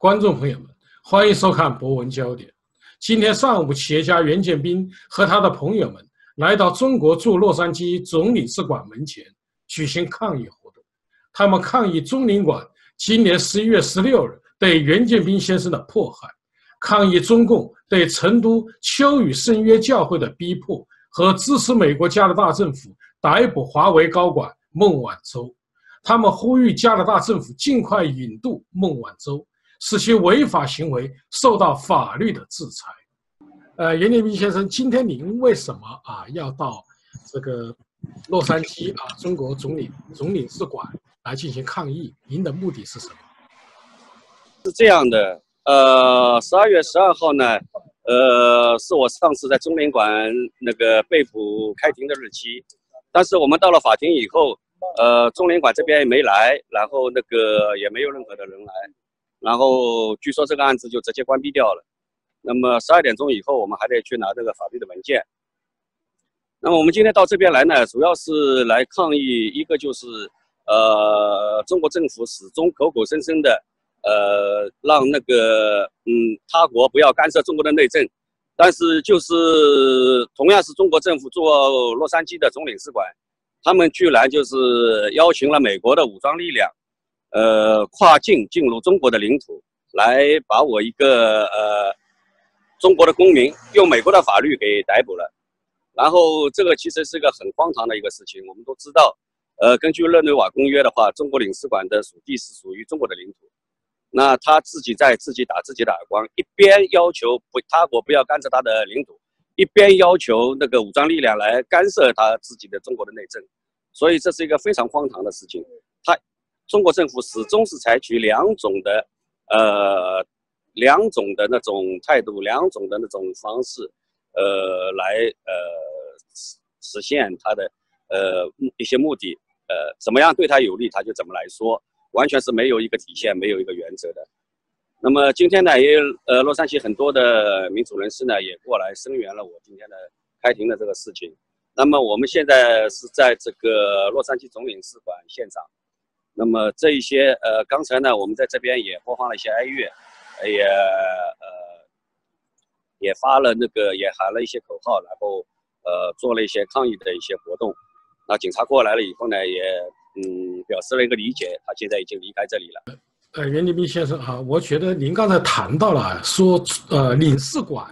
观众朋友们，欢迎收看《博文焦点》。今天上午，企业家袁建斌和他的朋友们来到中国驻洛杉矶总领事馆门前举行抗议活动。他们抗议中领馆今年十一月十六日对袁建斌先生的迫害，抗议中共对成都秋雨圣约教会的逼迫和支持美国加拿大政府逮捕华为高管孟晚舟。他们呼吁加拿大政府尽快引渡孟晚舟，使其违法行为受到法律的制裁。呃，袁建斌先生，今天您为什么啊要到这个洛杉矶啊中国总领总领事馆来进行抗议？您的目的是什么？是这样的，呃，十二月十二号呢，呃，是我上次在中领馆那个被捕开庭的日期，但是我们到了法庭以后。呃，中领馆这边也没来，然后那个也没有任何的人来，然后据说这个案子就直接关闭掉了。那么十二点钟以后，我们还得去拿这个法律的文件。那么我们今天到这边来呢，主要是来抗议，一个就是呃，中国政府始终口口声声的呃，让那个嗯他国不要干涉中国的内政，但是就是同样是中国政府做洛杉矶的总领事馆。他们居然就是邀请了美国的武装力量，呃，跨境进入中国的领土，来把我一个呃中国的公民用美国的法律给逮捕了。然后这个其实是一个很荒唐的一个事情。我们都知道，呃，根据日内瓦公约的话，中国领事馆的属地是属于中国的领土。那他自己在自己打自己的耳光，一边要求不他国不要干涉他的领土。一边要求那个武装力量来干涉他自己的中国的内政，所以这是一个非常荒唐的事情。他中国政府始终是采取两种的，呃，两种的那种态度，两种的那种方式，呃，来呃实实现他的呃一些目的，呃，怎么样对他有利，他就怎么来说，完全是没有一个底线，没有一个原则的。那么今天呢，也呃，洛杉矶很多的民主人士呢也过来声援了我今天的开庭的这个事情。那么我们现在是在这个洛杉矶总领事馆现场。那么这一些呃，刚才呢，我们在这边也播放了一些哀乐，也呃也发了那个也喊了一些口号，然后呃做了一些抗议的一些活动。那警察过来了以后呢，也嗯表示了一个理解，他现在已经离开这里了。呃，袁立斌先生哈，我觉得您刚才谈到了说，呃，领事馆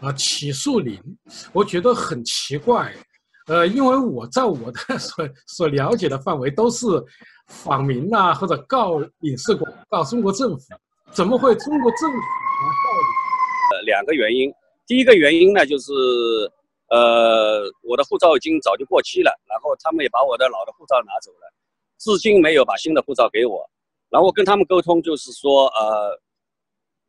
啊起诉您，我觉得很奇怪，呃，因为我在我的 所所了解的范围都是访民呐，或者告领事馆、告中国政府，怎么会中国政府来告你？呃，两个原因，第一个原因呢，就是呃，我的护照已经早就过期了，然后他们也把我的老的护照拿走了，至今没有把新的护照给我。然后跟他们沟通，就是说，呃，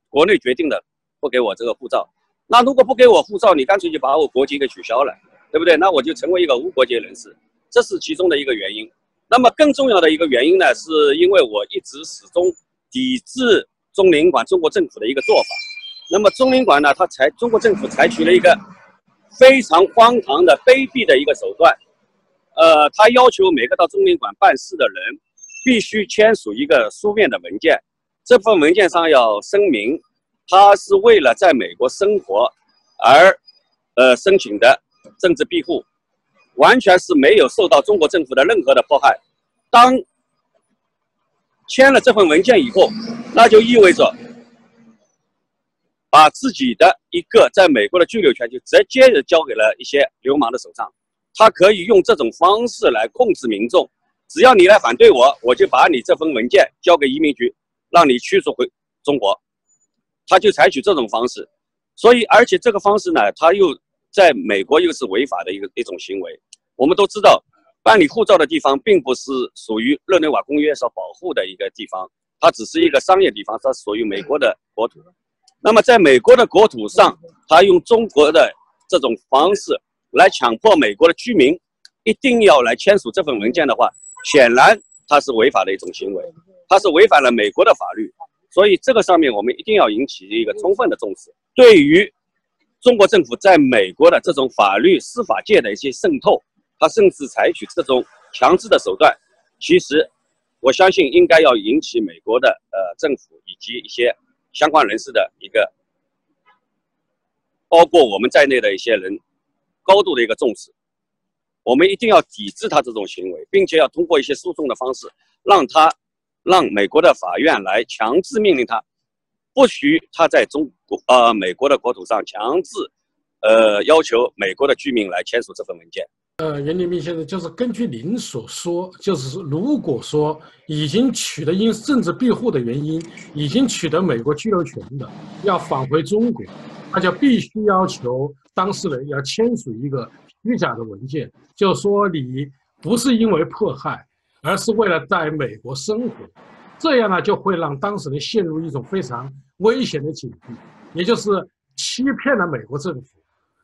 国内决定的不给我这个护照。那如果不给我护照，你干脆就把我国籍给取消了，对不对？那我就成为一个无国界人士，这是其中的一个原因。那么更重要的一个原因呢，是因为我一直始终抵制中领馆中国政府的一个做法。那么中领馆呢，它采中国政府采取了一个非常荒唐的卑鄙的一个手段，呃，他要求每个到中领馆办事的人。必须签署一个书面的文件，这份文件上要声明，他是为了在美国生活而，呃申请的政治庇护，完全是没有受到中国政府的任何的迫害。当签了这份文件以后，那就意味着把自己的一个在美国的居留权就直接的交给了一些流氓的手上，他可以用这种方式来控制民众。只要你来反对我，我就把你这份文件交给移民局，让你驱逐回中国。他就采取这种方式，所以而且这个方式呢，他又在美国又是违法的一个一种行为。我们都知道，办理护照的地方并不是属于日内瓦公约所保护的一个地方，它只是一个商业地方，它属于美国的国土。那么在美国的国土上，他用中国的这种方式来强迫美国的居民一定要来签署这份文件的话。显然，它是违法的一种行为，它是违反了美国的法律，所以这个上面我们一定要引起一个充分的重视。对于中国政府在美国的这种法律司法界的一些渗透，他甚至采取这种强制的手段，其实我相信应该要引起美国的呃政府以及一些相关人士的一个，包括我们在内的一些人高度的一个重视。我们一定要抵制他这种行为，并且要通过一些诉讼的方式，让他让美国的法院来强制命令他，不许他在中国呃美国的国土上强制呃要求美国的居民来签署这份文件。呃，袁立斌先生，就是根据您所说，就是如果说已经取得因政治庇护的原因，已经取得美国居留权的，要返回中国，那就必须要求当事人要签署一个虚假的文件，就说你不是因为迫害，而是为了在美国生活，这样呢就会让当事人陷入一种非常危险的境地，也就是欺骗了美国政府，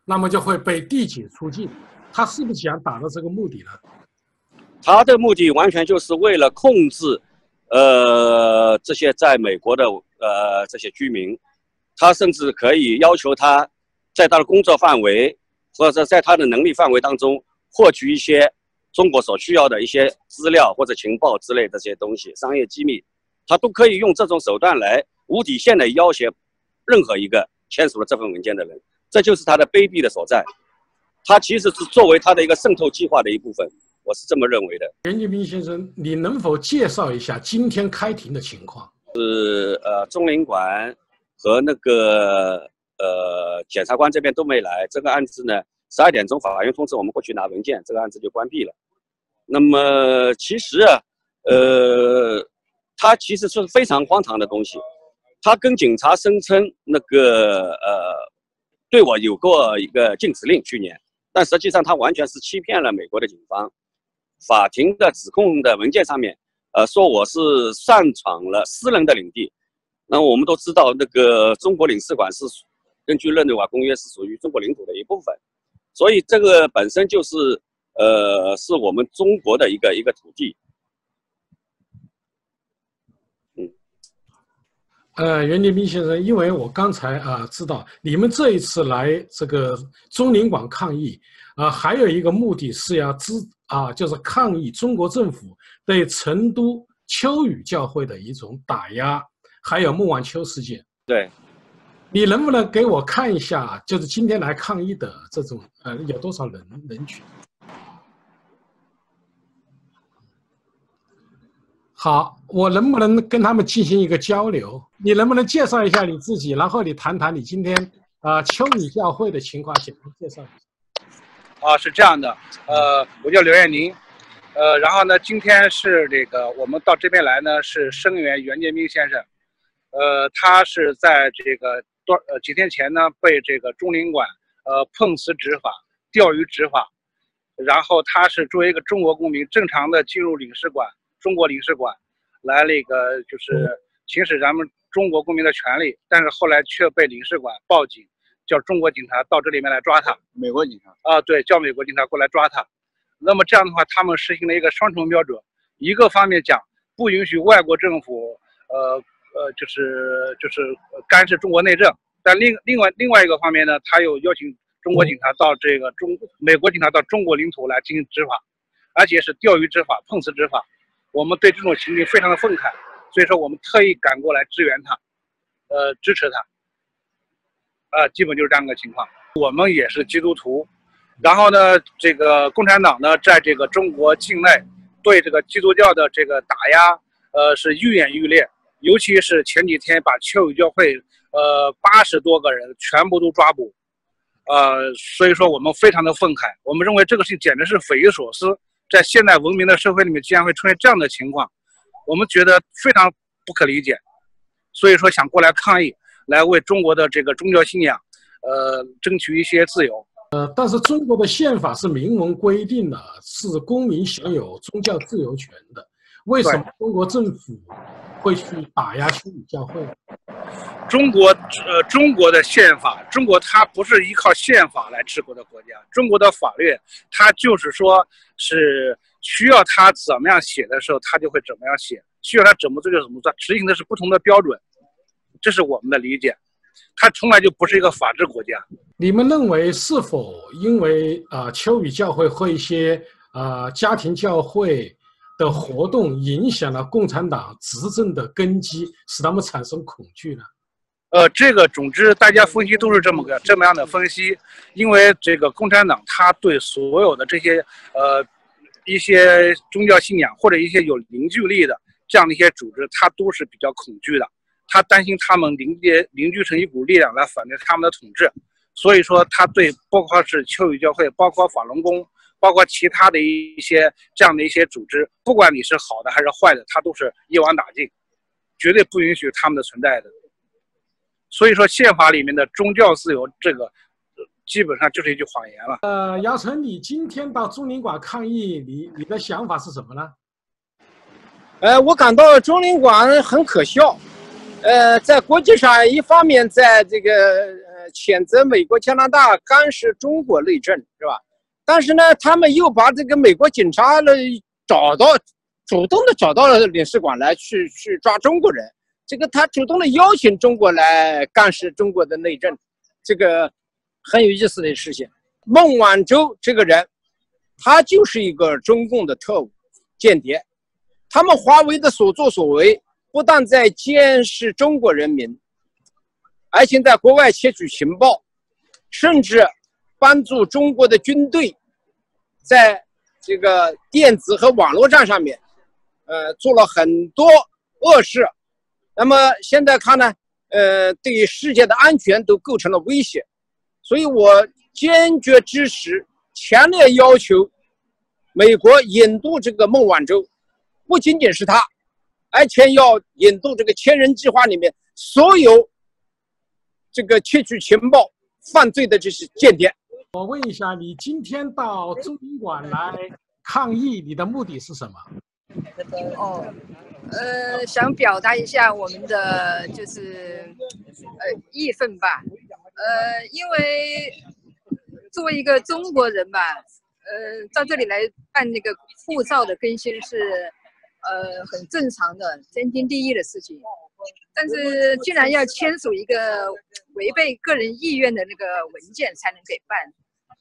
那么就会被递解出境。他是不是想达到这个目的呢？他的目的完全就是为了控制，呃，这些在美国的呃这些居民，他甚至可以要求他在他的工作范围或者在他的能力范围当中获取一些中国所需要的一些资料或者情报之类的这些东西，商业机密，他都可以用这种手段来无底线的要挟任何一个签署了这份文件的人，这就是他的卑鄙的所在。他其实是作为他的一个渗透计划的一部分，我是这么认为的。袁建斌先生，你能否介绍一下今天开庭的情况？是呃，中领馆和那个呃检察官这边都没来。这个案子呢，十二点钟法院通知我们过去拿文件，这个案子就关闭了。那么其实啊，呃，他其实是非常荒唐的东西。他跟警察声称那个呃，对我有过一个禁止令，去年。但实际上，他完全是欺骗了美国的警方。法庭的指控的文件上面，呃，说我是擅闯了私人的领地。那我们都知道，那个中国领事馆是根据《日内瓦公约》是属于中国领土的一部分，所以这个本身就是，呃，是我们中国的一个一个土地。呃，袁立斌先生，因为我刚才啊知道你们这一次来这个中领馆抗议，啊，还有一个目的是要支啊，就是抗议中国政府对成都秋雨教会的一种打压，还有孟晚秋事件。对，你能不能给我看一下，就是今天来抗议的这种呃有多少人人群？好，我能不能跟他们进行一个交流？你能不能介绍一下你自己，然后你谈谈你今天啊秋雨教会的情况，简单介绍一下。啊，是这样的，呃，我叫刘艳宁，呃，然后呢，今天是这个我们到这边来呢，是声援袁建斌先生，呃，他是在这个多呃几天前呢被这个中领馆呃碰瓷执法、钓鱼执法，然后他是作为一个中国公民正常的进入领事馆。中国领事馆来那个就是行使咱们中国公民的权利，但是后来却被领事馆报警，叫中国警察到这里面来抓他。美国警察啊，对，叫美国警察过来抓他。那么这样的话，他们实行了一个双重标准：一个方面讲不允许外国政府呃呃就是就是干涉中国内政，但另另外另外一个方面呢，他又邀请中国警察到这个中美国警察到中国领土来进行执法，而且是钓鱼执法、碰瓷执法。我们对这种情景非常的愤慨，所以说我们特意赶过来支援他，呃，支持他，呃，基本就是这样个情况。我们也是基督徒，然后呢，这个共产党呢，在这个中国境内对这个基督教的这个打压，呃，是愈演愈烈。尤其是前几天把秋雨教会，呃，八十多个人全部都抓捕，呃，所以说我们非常的愤慨，我们认为这个事情简直是匪夷所思。在现代文明的社会里面，竟然会出现这样的情况，我们觉得非常不可理解，所以说想过来抗议，来为中国的这个宗教信仰，呃，争取一些自由。呃，但是中国的宪法是明文规定的，是公民享有宗教自由权的，为什么中国政府会去打压修女教会？中国，呃，中国的宪法，中国它不是依靠宪法来治国的国家。中国的法律，它就是说，是需要它怎么样写的时候，它就会怎么样写；需要它怎么做就怎么做，执行的是不同的标准。这是我们的理解。它从来就不是一个法治国家。你们认为是否因为啊，秋雨教会和一些啊家庭教会的活动影响了共产党执政的根基，使他们产生恐惧呢？呃，这个总之大家分析都是这么个这么样的分析，因为这个共产党他对所有的这些呃一些宗教信仰或者一些有凝聚力的这样的一些组织，他都是比较恐惧的，他担心他们凝结凝聚成一股力量来反对他们的统治，所以说他对包括是秋雨教会，包括法轮功，包括其他的一些这样的一些组织，不管你是好的还是坏的，它都是一网打尽，绝对不允许他们的存在的。所以说，宪法里面的宗教自由，这个基本上就是一句谎言了。呃，姚晨，你今天到中领馆抗议，你你的想法是什么呢？呃，我感到中领馆很可笑。呃，在国际上，一方面在这个呃谴责美国、加拿大干涉中国内政，是吧？但是呢，他们又把这个美国警察呢找到，主动的找到了领事馆来去去抓中国人。这个他主动的邀请中国来干涉中国的内政，这个很有意思的事情。孟晚舟这个人，他就是一个中共的特务、间谍。他们华为的所作所为，不但在监视中国人民，而且在国外窃取情报，甚至帮助中国的军队在这个电子和网络战上面，呃，做了很多恶事。那么现在看呢，呃，对于世界的安全都构成了威胁，所以我坚决支持，强烈要求美国引渡这个孟晚舟，不仅仅是他，而且要引渡这个千人计划里面所有这个窃取情报犯罪的这些间谍。我问一下，你今天到中领馆来抗议，你的目的是什么？哦。呃，想表达一下我们的就是呃义愤吧，呃，因为作为一个中国人吧，呃，到这里来办那个护照的更新是呃很正常的、天经地义的事情，但是竟然要签署一个违背个人意愿的那个文件才能给办，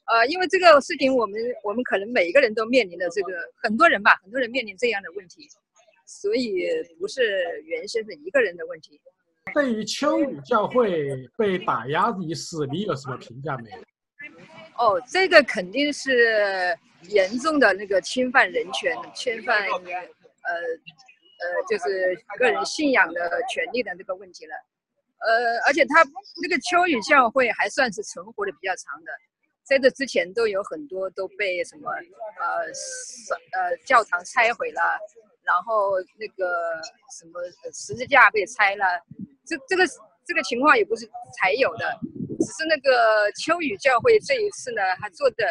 呃，因为这个事情我们我们可能每一个人都面临的这个很多人吧，很多人面临这样的问题。所以不是袁先生一个人的问题。对于秋雨教会被打压一事，你有什么评价没有？哦，这个肯定是严重的那个侵犯人权、侵犯呃呃，就是个人信仰的权利的这个问题了。呃，而且他那个秋雨教会还算是存活的比较长的，在这之前都有很多都被什么呃呃教堂拆毁了。然后那个什么十字架被拆了，这这个这个情况也不是才有的，只是那个秋雨教会这一次呢，他做的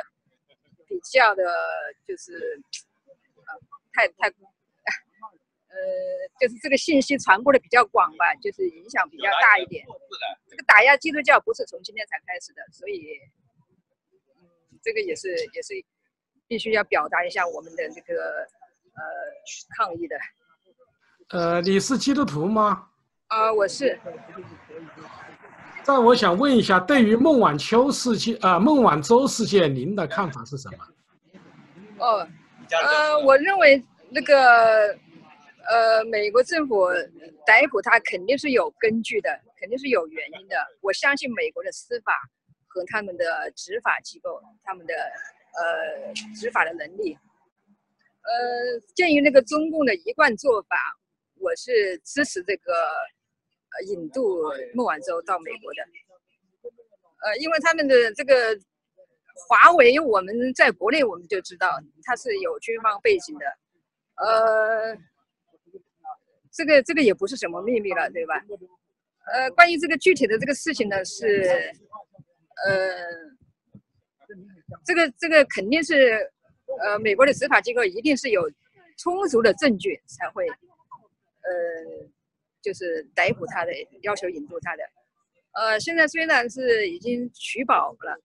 比较的，就是呃太太，就是这个信息传播的比较广吧，就是影响比较大一点。这个打压基督教不是从今天才开始的，所以嗯，这个也是也是必须要表达一下我们的这个。呃，抗议的。呃，你是基督徒吗？啊，我是。那我想问一下，对于孟晚秋事件，呃，孟晚舟事件，您的看法是什么？哦，呃，我认为那个，呃，美国政府逮捕他肯定是有根据的，肯定是有原因的。我相信美国的司法和他们的执法机构，他们的呃执法的能力。呃，鉴于那个中共的一贯做法，我是支持这个呃引渡孟晚舟到美国的。呃，因为他们的这个华为，我们在国内我们就知道它是有军方背景的。呃，这个这个也不是什么秘密了，对吧？呃，关于这个具体的这个事情呢，是呃，这个这个肯定是。呃，美国的执法机构一定是有充足的证据才会，呃，就是逮捕他的，要求引渡他的。呃，现在虽然是已经取保了，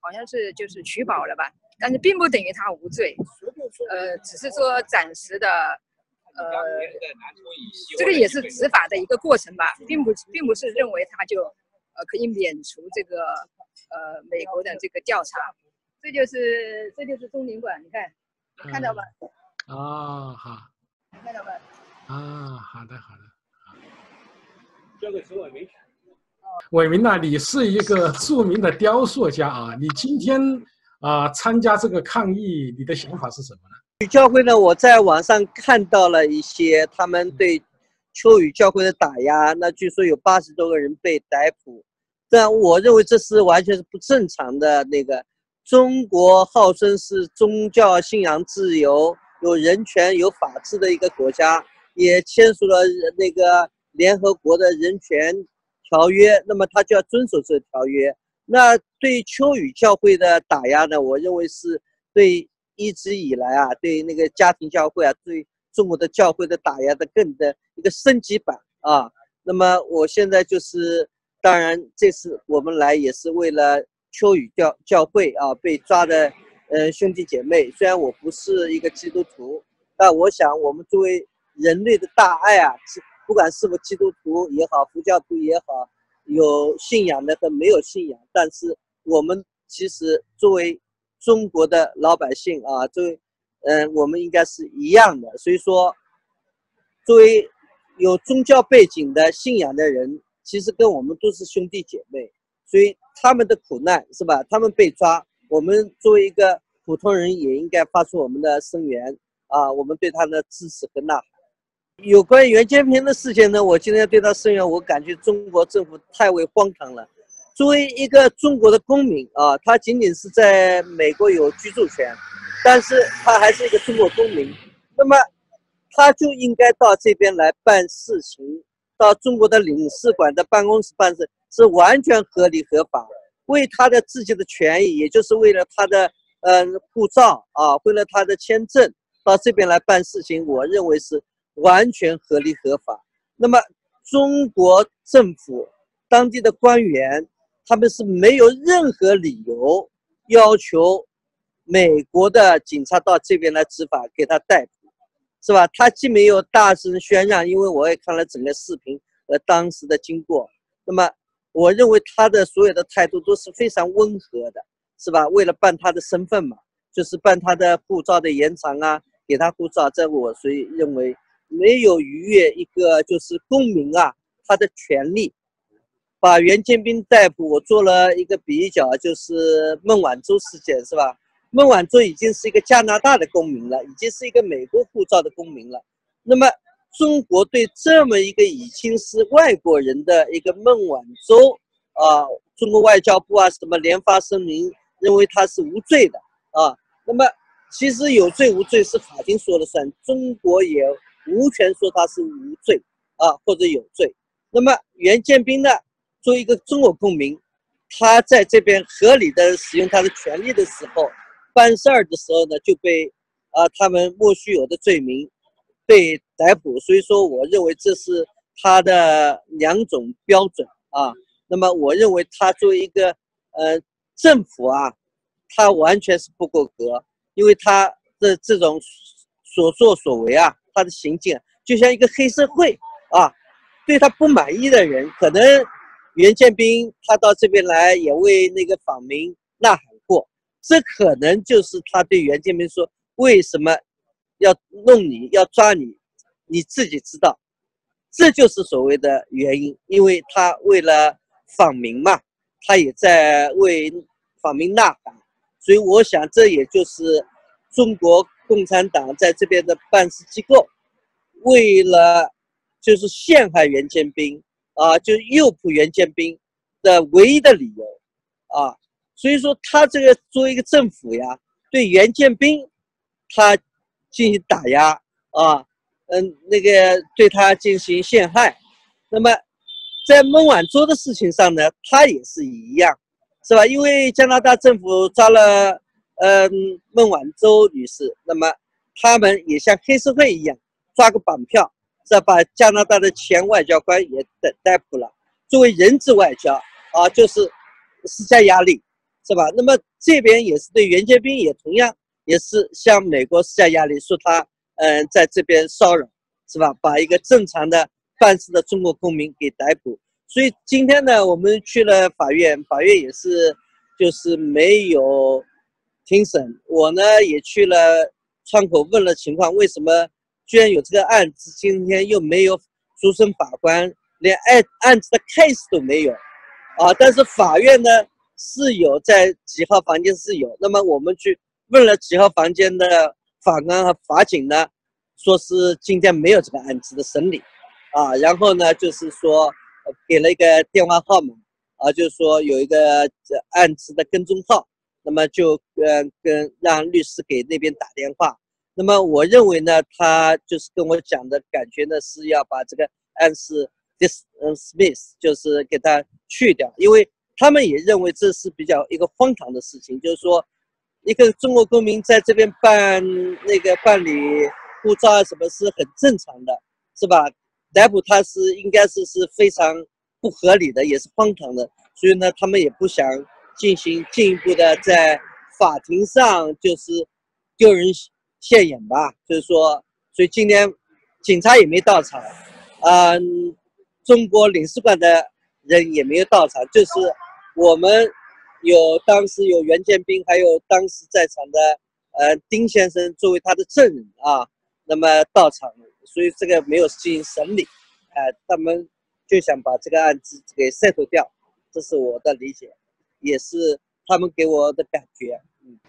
好像是就是取保了吧，但是并不等于他无罪。呃，只是说暂时的，呃，这个也是执法的一个过程吧，并不并不是认为他就呃可以免除这个呃美国的这个调查。这就是这就是中领馆，你看，看到吧？啊，好。看到吧？啊，好的，好的。交给陈伟明伟明呐，你是一个著名的雕塑家啊，你今天啊参加这个抗议，你的想法是什么呢？与教会呢，我在网上看到了一些他们对秋雨教会的打压，那据说有八十多个人被逮捕，但我认为这是完全是不正常的。那个中国号称是宗教信仰自由、有人权、有法治的一个国家，也签署了那个联合国的人权条约，那么他就要遵守这个条约。那对秋雨教会的打压呢，我认为是对。一直以来啊，对那个家庭教会啊，对中国的教会的打压的更的一个升级版啊。那么我现在就是，当然这次我们来也是为了秋雨教教会啊被抓的，呃兄弟姐妹。虽然我不是一个基督徒，但我想我们作为人类的大爱啊，不管是否基督徒也好，佛教徒也好，有信仰的和没有信仰，但是我们其实作为。中国的老百姓啊，作为，嗯，我们应该是一样的。所以说，作为有宗教背景的信仰的人，其实跟我们都是兄弟姐妹。所以他们的苦难是吧？他们被抓，我们作为一个普通人也应该发出我们的声援啊，我们对他的支持和呐喊。有关袁建平的事情呢，我今天对他声援，我感觉中国政府太为荒唐了。作为一个中国的公民啊，他仅仅是在美国有居住权，但是他还是一个中国公民，那么他就应该到这边来办事情，到中国的领事馆的办公室办事是完全合理合法，为他的自己的权益，也就是为了他的嗯护照啊，为了他的签证到这边来办事情，我认为是完全合理合法。那么中国政府当地的官员。他们是没有任何理由要求美国的警察到这边来执法，给他逮捕，是吧？他既没有大声喧嚷，因为我也看了整个视频和当时的经过。那么，我认为他的所有的态度都是非常温和的，是吧？为了办他的身份嘛，就是办他的护照的延长啊，给他护照，在我所以认为没有逾越一个就是公民啊他的权利。把袁建兵逮捕，我做了一个比较，就是孟晚舟事件，是吧？孟晚舟已经是一个加拿大的公民了，已经是一个美国护照的公民了。那么，中国对这么一个已经是外国人的一个孟晚舟啊，中国外交部啊什么连发声明，认为他是无罪的啊。那么，其实有罪无罪是法庭说了算，中国也无权说他是无罪啊或者有罪。那么，袁建兵呢？作为一个中国公民，他在这边合理的使用他的权利的时候，办事儿的时候呢，就被啊他们莫须有的罪名被逮捕。所以说，我认为这是他的两种标准啊。那么，我认为他作为一个呃政府啊，他完全是不够格，因为他的这种所作所为啊，他的行径就像一个黑社会啊，对他不满意的人可能。袁建兵他到这边来也为那个访民呐喊过，这可能就是他对袁建兵说：“为什么要弄你要抓你？你自己知道。”这就是所谓的原因，因为他为了访民嘛，他也在为访民呐喊，所以我想这也就是中国共产党在这边的办事机构为了就是陷害袁建兵。啊，就诱捕袁建兵的唯一的理由，啊，所以说他这个作为一个政府呀，对袁建兵他进行打压啊，嗯，那个对他进行陷害，那么在孟晚舟的事情上呢，他也是一样，是吧？因为加拿大政府抓了嗯孟晚舟女士，那么他们也像黑社会一样抓个绑票。再把加拿大的前外交官也逮逮捕了，作为人质外交啊，就是施加压力，是吧？那么这边也是对袁建斌也同样也是向美国施加压力，说他嗯在这边骚扰，是吧？把一个正常的办事的中国公民给逮捕。所以今天呢，我们去了法院，法院也是就是没有庭审。我呢也去了窗口问了情况，为什么？居然有这个案子，今天又没有主审法官，连案案子的开始都没有，啊，但是法院呢是有在几号房间是有，那么我们去问了几号房间的法官和法警呢，说是今天没有这个案子的审理，啊，然后呢就是说给了一个电话号码，啊，就是说有一个案子的跟踪号，那么就嗯跟让律师给那边打电话，那么我认为呢，他就是跟我讲的感觉呢是要把这个案子。dis 嗯 Smith 就是给他去掉，因为他们也认为这是比较一个荒唐的事情，就是说一个中国公民在这边办那个办理护照啊什么是很正常的，是吧？逮捕他是应该是是非常不合理的，也是荒唐的，所以呢，他们也不想进行进一步的在法庭上就是丢人现眼吧，就是说，所以今天警察也没到场，嗯。中国领事馆的人也没有到场，就是我们有当时有袁建兵，还有当时在场的呃丁先生作为他的证人啊，那么到场，所以这个没有进行审理，哎，他们就想把这个案子给 set 到掉，这是我的理解，也是他们给我的感觉。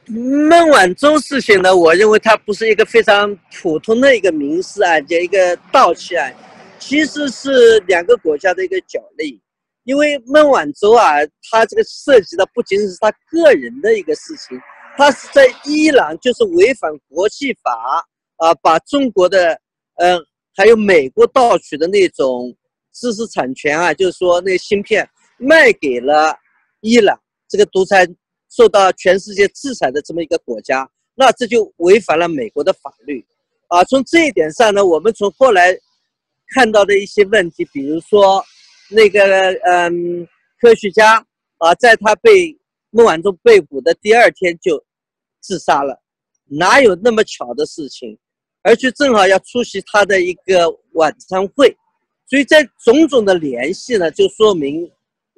孟晚舟事情呢，我认为它不是一个非常普通的一个民事案件，一个盗窃案。其实是两个国家的一个角力，因为孟晚舟啊，他这个涉及的不仅仅是他个人的一个事情，他是在伊朗就是违反国际法啊，把中国的嗯还有美国盗取的那种知识产权啊，就是说那芯片卖给了伊朗这个独裁受到全世界制裁的这么一个国家，那这就违反了美国的法律啊。从这一点上呢，我们从后来。看到的一些问题，比如说，那个嗯，科学家啊，在他被孟晚舟被捕的第二天就自杀了，哪有那么巧的事情？而且正好要出席他的一个晚餐会，所以在种种的联系呢，就说明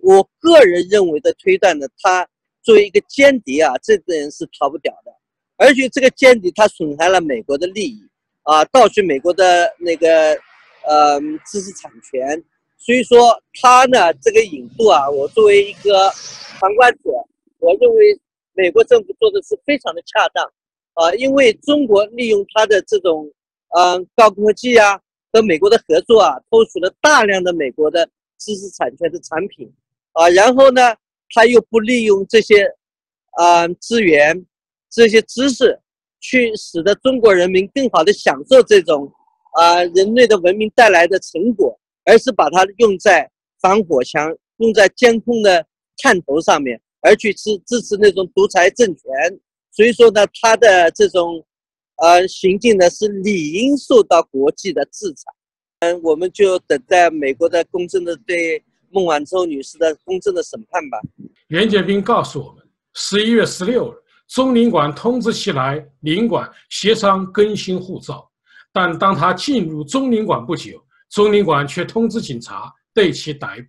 我个人认为的推断呢，他作为一个间谍啊，这个人是逃不掉的，而且这个间谍他损害了美国的利益啊，盗取美国的那个。呃，知识产权，所以说他呢，这个引渡啊，我作为一个旁观者，我认为美国政府做的是非常的恰当，啊，因为中国利用他的这种嗯高科技啊和美国的合作啊，偷取了大量的美国的知识产权的产品，啊，然后呢，他又不利用这些啊资源、这些知识，去使得中国人民更好的享受这种。啊，人类的文明带来的成果，而是把它用在防火墙、用在监控的探头上面，而去支支持那种独裁政权。所以说呢，他的这种呃行径呢，是理应受到国际的制裁。嗯，我们就等待美国的公正的对孟晚舟女士的公正的审判吧。袁建斌告诉我们，十一月十六日，中领馆通知其来领馆协商更新护照。但当他进入中领馆不久，中领馆却通知警察对其逮捕。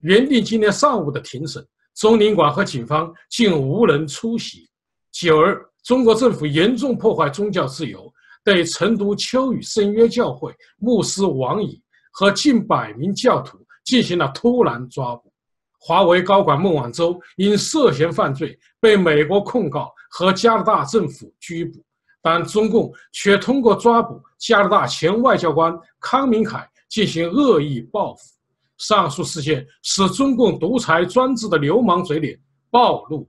原定今天上午的庭审，中领馆和警方竟无人出席。九日，中国政府严重破坏宗教自由，对成都秋雨圣约教会牧师王乙和近百名教徒进行了突然抓捕。华为高管孟晚舟因涉嫌犯罪被美国控告和加拿大政府拘捕。但中共却通过抓捕加拿大前外交官康明凯进行恶意报复，上述事件使中共独裁专制的流氓嘴脸暴露。